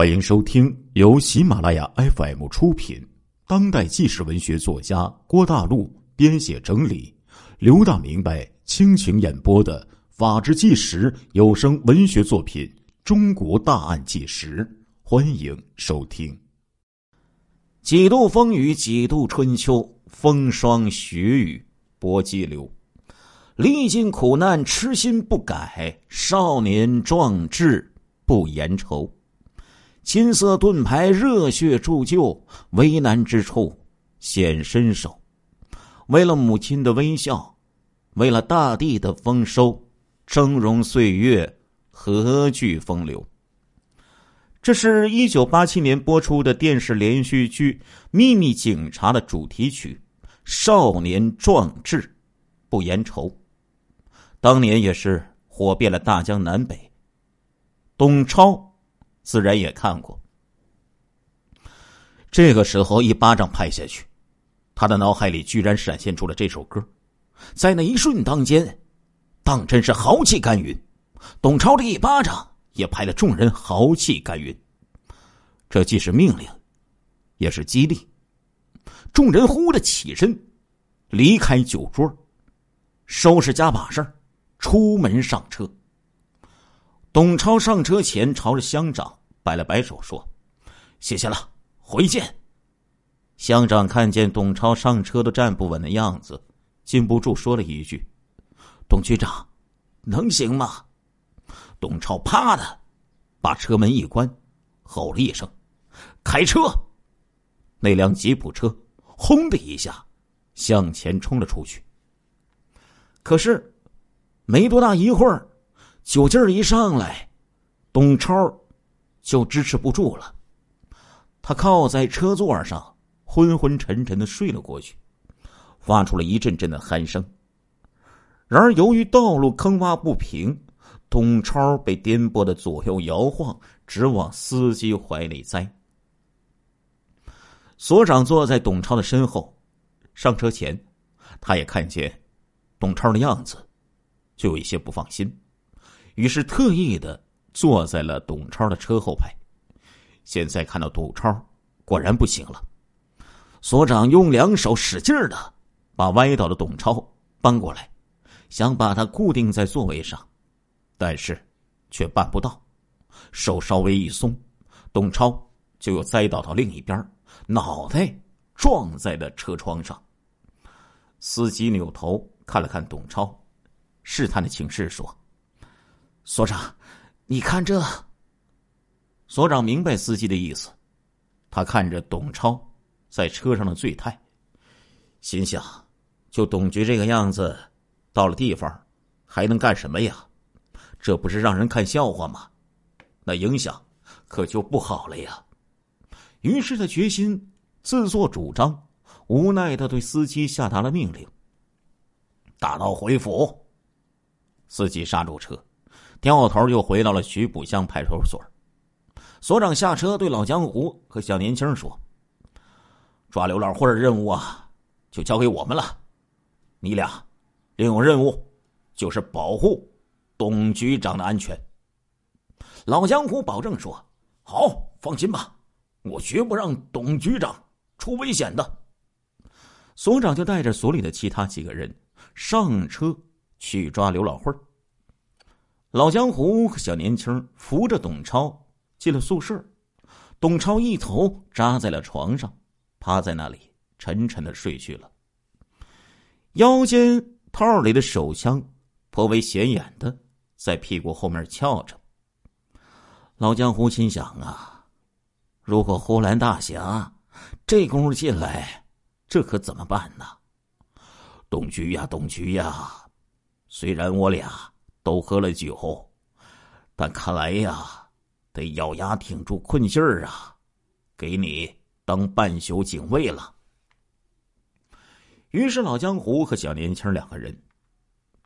欢迎收听由喜马拉雅 FM 出品、当代纪实文学作家郭大陆编写整理、刘大明白倾情演播的《法制纪实》有声文学作品《中国大案纪实》，欢迎收听。几度风雨几度春秋，风霜雪雨搏激流，历尽苦难痴心不改，少年壮志不言愁。金色盾牌，热血铸就，为难之处显身手。为了母亲的微笑，为了大地的丰收，峥嵘岁月，何惧风流？这是一九八七年播出的电视连续剧《秘密警察》的主题曲《少年壮志不言愁》，当年也是火遍了大江南北。董超。自然也看过。这个时候，一巴掌拍下去，他的脑海里居然闪现出了这首歌，在那一瞬当间，当真是豪气干云。董超这一巴掌也拍得众人豪气干云。这既是命令，也是激励。众人忽的起身，离开酒桌，收拾家把事出门上车。董超上车前，朝着乡长摆了摆手，说：“谢谢了，回见。”乡长看见董超上车都站不稳的样子，禁不住说了一句：“董局长，能行吗？”董超啪的把车门一关，吼了一声：“开车！”那辆吉普车轰的一下向前冲了出去。可是没多大一会儿。酒劲儿一上来，董超就支持不住了。他靠在车座上，昏昏沉沉的睡了过去，发出了一阵阵的鼾声。然而，由于道路坑洼不平，董超被颠簸的左右摇晃，直往司机怀里栽。所长坐在董超的身后，上车前，他也看见董超的样子，就有一些不放心。于是特意的坐在了董超的车后排。现在看到董超果然不行了，所长用两手使劲的把歪倒的董超搬过来，想把他固定在座位上，但是却办不到。手稍微一松，董超就又栽倒到另一边，脑袋撞在了车窗上。司机扭头看了看董超，试探的请示说。所长，你看这。所长明白司机的意思，他看着董超在车上的醉态，心想：就董局这个样子，到了地方还能干什么呀？这不是让人看笑话吗？那影响可就不好了呀。于是他决心自作主张，无奈的对司机下达了命令：“大刀回府。”司机刹住车。掉头又回到了徐浦乡派出所。所长下车对老江湖和小年轻说：“抓刘老慧的任务啊，就交给我们了。你俩另有任务，就是保护董局长的安全。”老江湖保证说：“好，放心吧，我绝不让董局长出危险的。”所长就带着所里的其他几个人上车去抓刘老慧老江湖和小年轻扶着董超进了宿舍，董超一头扎在了床上，趴在那里沉沉的睡去了。腰间套里的手枪颇为显眼的在屁股后面翘着。老江湖心想啊，如果呼兰大侠这功夫进来，这可怎么办呢？董局呀，董局呀，虽然我俩。都喝了酒，但看来呀，得咬牙挺住困劲儿啊，给你当半宿警卫了。于是老江湖和小年轻两个人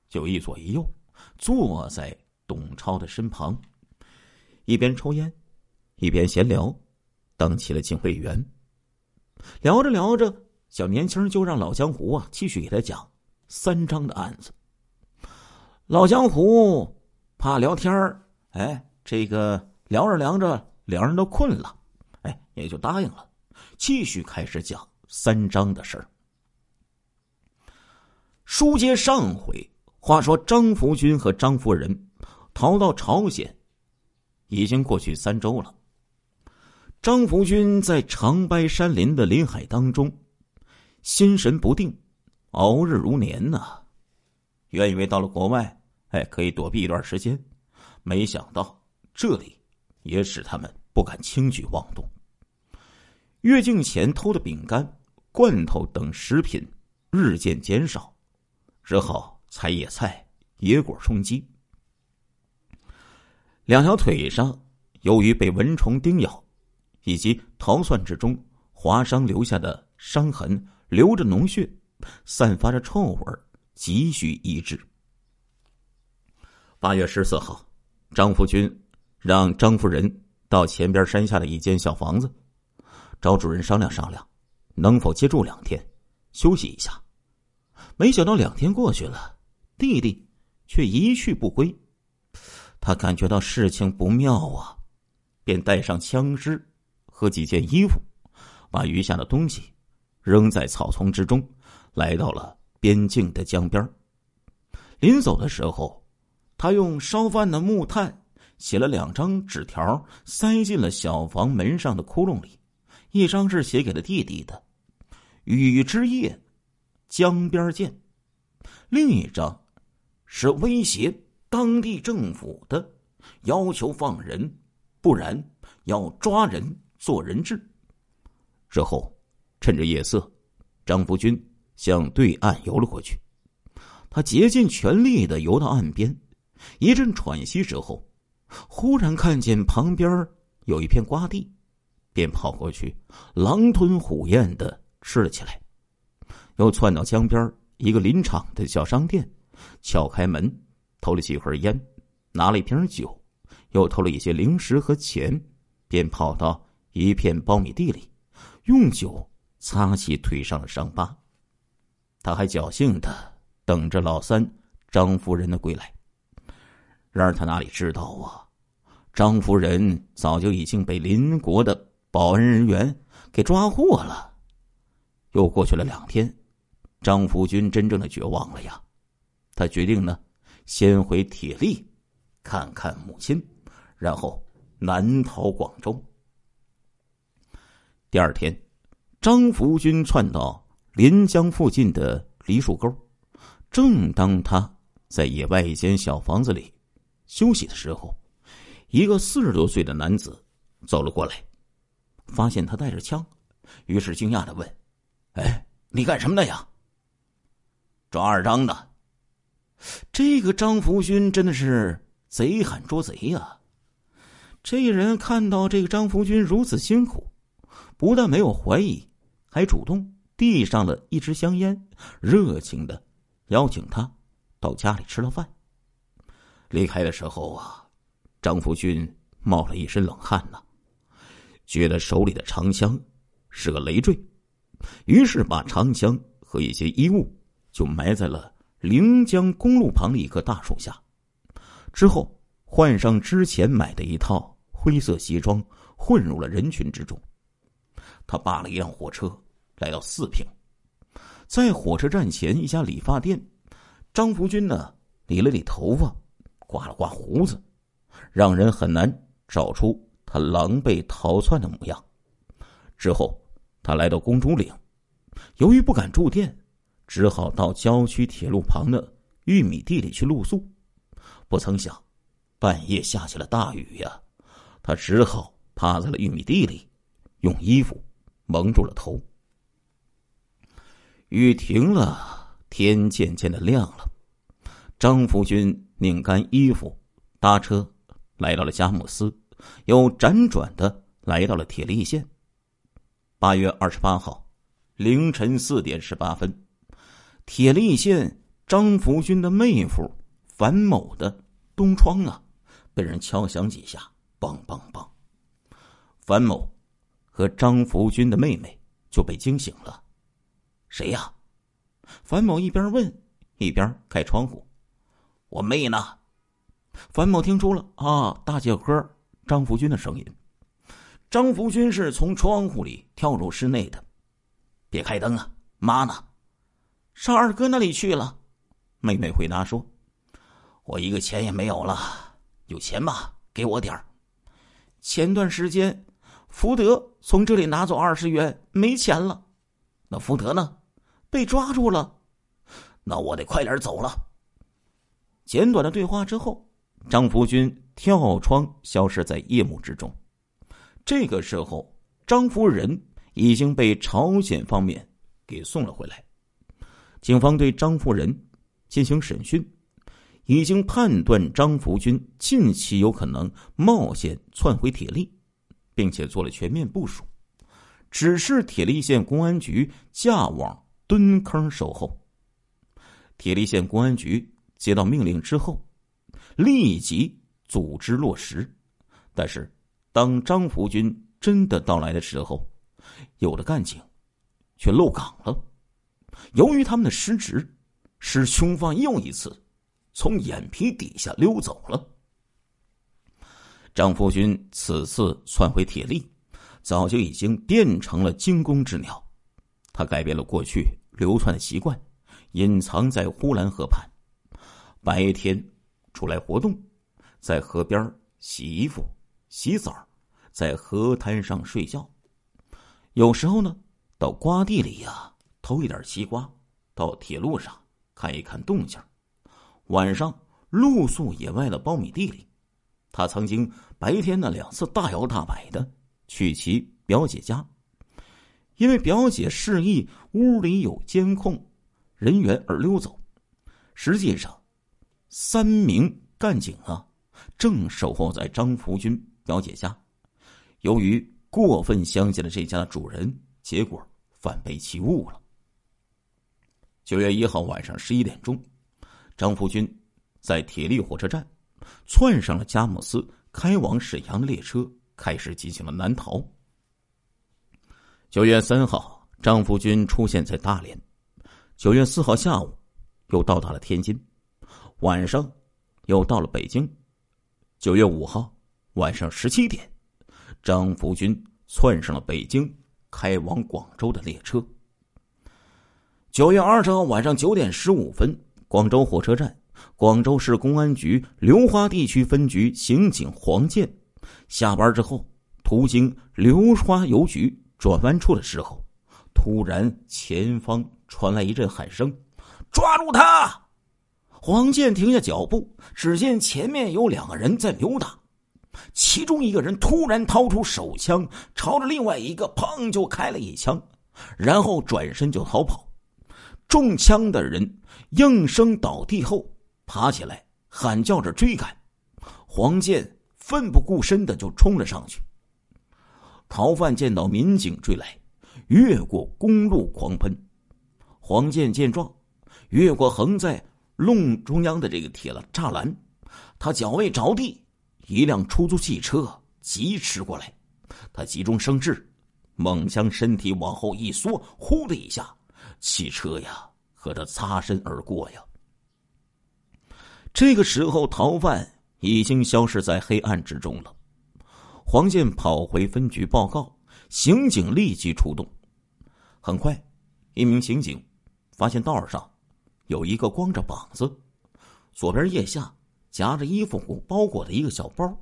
就一左一右坐在董超的身旁，一边抽烟，一边闲聊，当起了警卫员。聊着聊着，小年轻就让老江湖啊继续给他讲三章的案子。老江湖怕聊天儿，哎，这个聊着聊着两人都困了，哎，也就答应了，继续开始讲三章的事儿。书接上回，话说张福军和张夫人逃到朝鲜，已经过去三周了。张福军在长白山林的林海当中，心神不定，熬日如年呐。原以为到了国外，哎，可以躲避一段时间，没想到这里也使他们不敢轻举妄动。越境前偷的饼干、罐头等食品日渐减少。只好采野菜、野果充饥。两条腿上由于被蚊虫叮咬，以及逃窜之中划伤留下的伤痕，流着脓血，散发着臭味急需医治。八月十四号，张福军让张夫人到前边山下的一间小房子，找主人商量商量，能否接住两天，休息一下。没想到两天过去了，弟弟却一去不归。他感觉到事情不妙啊，便带上枪支和几件衣服，把余下的东西扔在草丛之中，来到了边境的江边。临走的时候，他用烧饭的木炭写了两张纸条，塞进了小房门上的窟窿里。一张是写给了弟弟的：“雨之夜。”江边见，另一张是威胁当地政府的，要求放人，不然要抓人做人质。之后，趁着夜色，张福军向对岸游了过去。他竭尽全力的游到岸边，一阵喘息之后，忽然看见旁边有一片瓜地，便跑过去，狼吞虎咽的吃了起来。又窜到江边一个林场的小商店，撬开门，偷了几盒烟，拿了一瓶酒，又偷了一些零食和钱，便跑到一片苞米地里，用酒擦洗腿上的伤疤。他还侥幸的等着老三张夫人的归来。然而他哪里知道啊，张夫人早就已经被邻国的保安人员给抓获了。又过去了两天。张福军真正的绝望了呀，他决定呢，先回铁力看看母亲，然后南逃广州。第二天，张福军窜到临江附近的梨树沟，正当他在野外一间小房子里休息的时候，一个四十多岁的男子走了过来，发现他带着枪，于是惊讶的问：“哎，你干什么的呀？”抓二张的，这个张福军真的是贼喊捉贼呀！这人看到这个张福军如此辛苦，不但没有怀疑，还主动递上了一支香烟，热情的邀请他到家里吃了饭。离开的时候啊，张福军冒了一身冷汗呐，觉得手里的长枪是个累赘，于是把长枪和一些衣物。就埋在了临江公路旁的一棵大树下，之后换上之前买的一套灰色西装，混入了人群之中。他扒了一辆火车，来到四平，在火车站前一家理发店，张福军呢理了理头发，刮了刮胡子，让人很难找出他狼狈逃窜的模样。之后，他来到公主岭，由于不敢住店。只好到郊区铁路旁的玉米地里去露宿，不曾想，半夜下起了大雨呀。他只好趴在了玉米地里，用衣服蒙住了头。雨停了，天渐渐的亮了。张福军拧干衣服，搭车来到了佳木斯，又辗转的来到了铁力县。八月二十八号凌晨四点十八分。铁力县张福军的妹夫樊某的东窗啊，被人敲响几下，梆梆梆。樊某和张福军的妹妹就被惊醒了。谁呀？樊某一边问一边开窗户。我妹呢？樊某听出了啊，大姐和张福军的声音，张福军是从窗户里跳入室内的。别开灯啊，妈呢？上二哥那里去了。妹妹回答说：“我一个钱也没有了，有钱吗？给我点儿。前段时间，福德从这里拿走二十元，没钱了。那福德呢？被抓住了。那我得快点走了。”简短的对话之后，张福军跳窗消失在夜幕之中。这个时候，张夫人已经被朝鲜方面给送了回来。警方对张夫人进行审讯，已经判断张福军近期有可能冒险窜回铁力，并且做了全面部署，指示铁力县公安局架网蹲坑守候。铁力县公安局。接到命令之后，立即组织落实。但是，当张福军真的到来的时候，有的干警却漏岗了。由于他们的失职，使凶犯又一次从眼皮底下溜走了。张福军此次窜回铁力，早就已经变成了惊弓之鸟。他改变了过去流窜的习惯，隐藏在呼兰河畔。白天出来活动，在河边洗衣服、洗澡，在河滩上睡觉。有时候呢，到瓜地里呀偷一点西瓜，到铁路上看一看动静。晚上露宿野外的苞米地里，他曾经白天呢两次大摇大摆的去其表姐家，因为表姐示意屋里有监控人员而溜走。实际上。三名干警啊，正守候在张福军表姐家。由于过分相信了这家的主人，结果反被其误了。九月一号晚上十一点钟，张福军在铁力火车站窜上了佳木斯开往沈阳的列车，开始进行了南逃。九月三号，张福军出现在大连。九月四号下午，又到达了天津。晚上，又到了北京。九月五号晚上十七点，张福军窜上了北京开往广州的列车。九月二十号晚上九点十五分，广州火车站，广州市公安局流花地区分局刑警黄健下班之后，途经流花邮局转弯处的时候，突然前方传来一阵喊声：“抓住他！”黄健停下脚步，只见前面有两个人在扭打，其中一个人突然掏出手枪，朝着另外一个砰就开了一枪，然后转身就逃跑。中枪的人应声倒地后爬起来，喊叫着追赶。黄健奋不顾身的就冲了上去。逃犯见到民警追来，越过公路狂奔。黄健见状，越过横在。路中央的这个铁了栅栏，他脚未着地，一辆出租汽车疾驰过来，他急中生智，猛将身体往后一缩，呼的一下，汽车呀和他擦身而过呀。这个时候，逃犯已经消失在黑暗之中了。黄健跑回分局报告，刑警立即出动。很快，一名刑警发现道上。有一个光着膀子，左边腋下夹着衣服包裹的一个小包，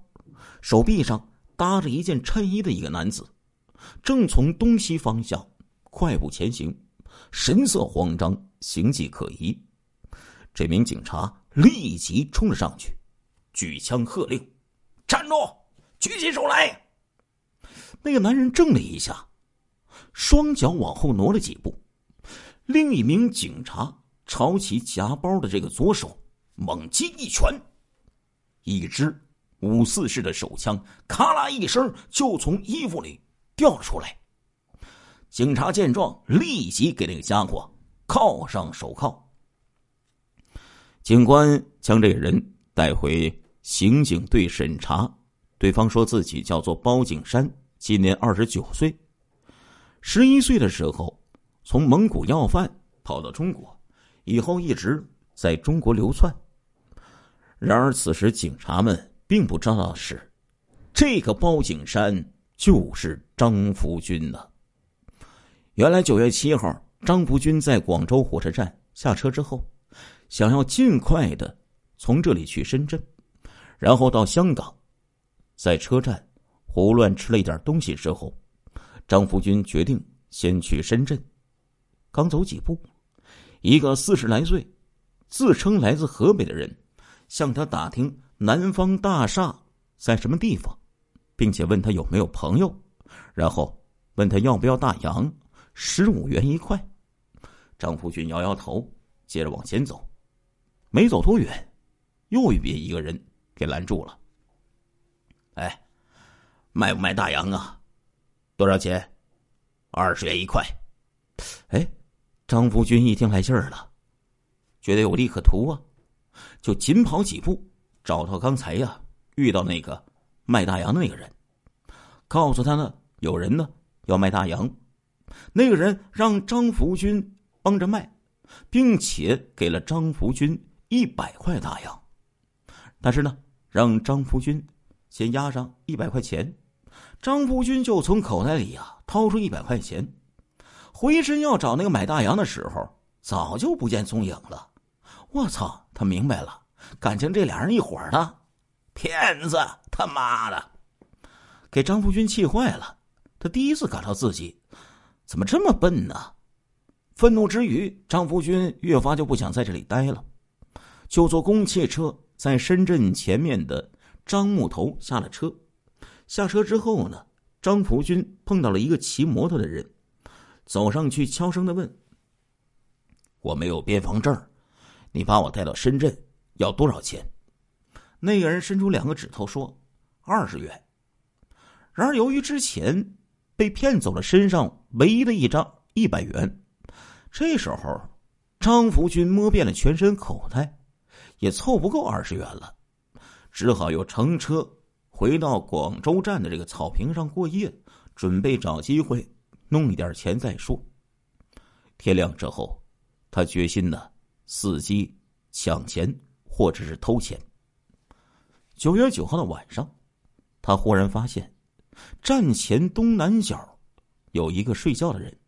手臂上搭着一件衬衣的一个男子，正从东西方向快步前行，神色慌张，形迹可疑。这名警察立即冲了上去，举枪喝令：“站住！举起手来！”那个男人怔了一下，双脚往后挪了几步。另一名警察。朝其夹包的这个左手猛击一拳，一支五四式的手枪咔啦一声就从衣服里掉了出来。警察见状，立即给那个家伙铐上手铐。警官将这个人带回刑警队审查，对方说自己叫做包景山，今年二十九岁，十一岁的时候从蒙古要饭跑到中国。以后一直在中国流窜。然而，此时警察们并不知道的是，这个包景山就是张福军呢。原来九月七号，张福军在广州火车站下车之后，想要尽快的从这里去深圳，然后到香港。在车站胡乱吃了一点东西之后，张福军决定先去深圳。刚走几步，一个四十来岁、自称来自河北的人向他打听南方大厦在什么地方，并且问他有没有朋友，然后问他要不要大洋。十五元一块，张福军摇摇头，接着往前走。没走多远，又被一个人给拦住了。哎，卖不卖大洋啊？多少钱？二十元一块。哎，张福军一听来劲儿了，觉得有利可图啊，就紧跑几步，找到刚才呀遇到那个卖大洋的那个人，告诉他呢，有人呢要卖大洋。那个人让张福军帮着卖，并且给了张福军一百块大洋，但是呢，让张福军先押上一百块钱。张福军就从口袋里呀掏出一百块钱，回身要找那个买大洋的时候，早就不见踪影了。我操！他明白了，感情这俩人一伙的，骗子！他妈的，给张福军气坏了。他第一次感到自己。怎么这么笨呢？愤怒之余，张福军越发就不想在这里待了，就坐公汽车在深圳前面的张木头下了车。下车之后呢，张福军碰到了一个骑摩托的人，走上去悄声的问：“我没有边防证，你把我带到深圳要多少钱？”那个人伸出两个指头说：“二十元。”然而由于之前。被骗走了身上唯一的一张一百元，这时候张福军摸遍了全身口袋，也凑不够二十元了，只好又乘车回到广州站的这个草坪上过夜，准备找机会弄一点钱再说。天亮之后，他决心呢伺机抢钱或者是偷钱。九月九号的晚上，他忽然发现。站前东南角有一个睡觉的人，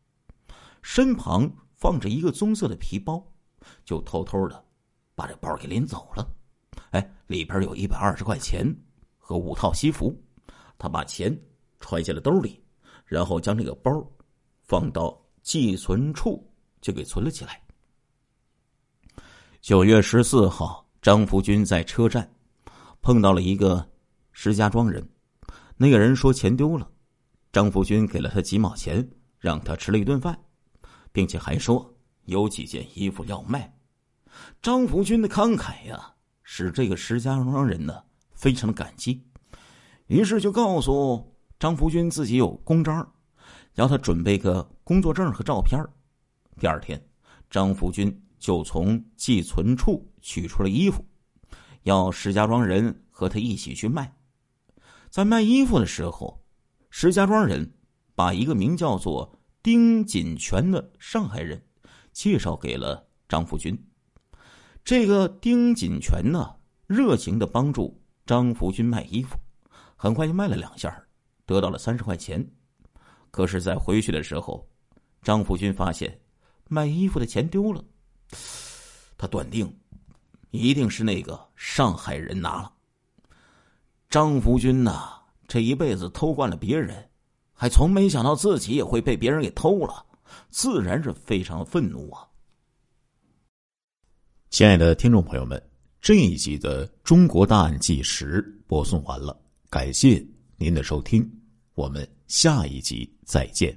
身旁放着一个棕色的皮包，就偷偷的把这包给拎走了。哎，里边有一百二十块钱和五套西服。他把钱揣进了兜里，然后将这个包放到寄存处就给存了起来。九月十四号，张福军在车站碰到了一个石家庄人。那个人说钱丢了，张福军给了他几毛钱，让他吃了一顿饭，并且还说有几件衣服要卖。张福军的慷慨呀，使这个石家庄人呢非常的感激，于是就告诉张福军自己有公章，要他准备个工作证和照片。第二天，张福军就从寄存处取出了衣服，要石家庄人和他一起去卖。在卖衣服的时候，石家庄人把一个名叫做丁锦全的上海人介绍给了张福军。这个丁锦全呢，热情的帮助张福军卖衣服，很快就卖了两下，得到了三十块钱。可是，在回去的时候，张福军发现卖衣服的钱丢了，他断定一定是那个上海人拿了。张福军呐，这一辈子偷惯了别人，还从没想到自己也会被别人给偷了，自然是非常愤怒啊！亲爱的听众朋友们，这一集的《中国大案纪实》播送完了，感谢您的收听，我们下一集再见。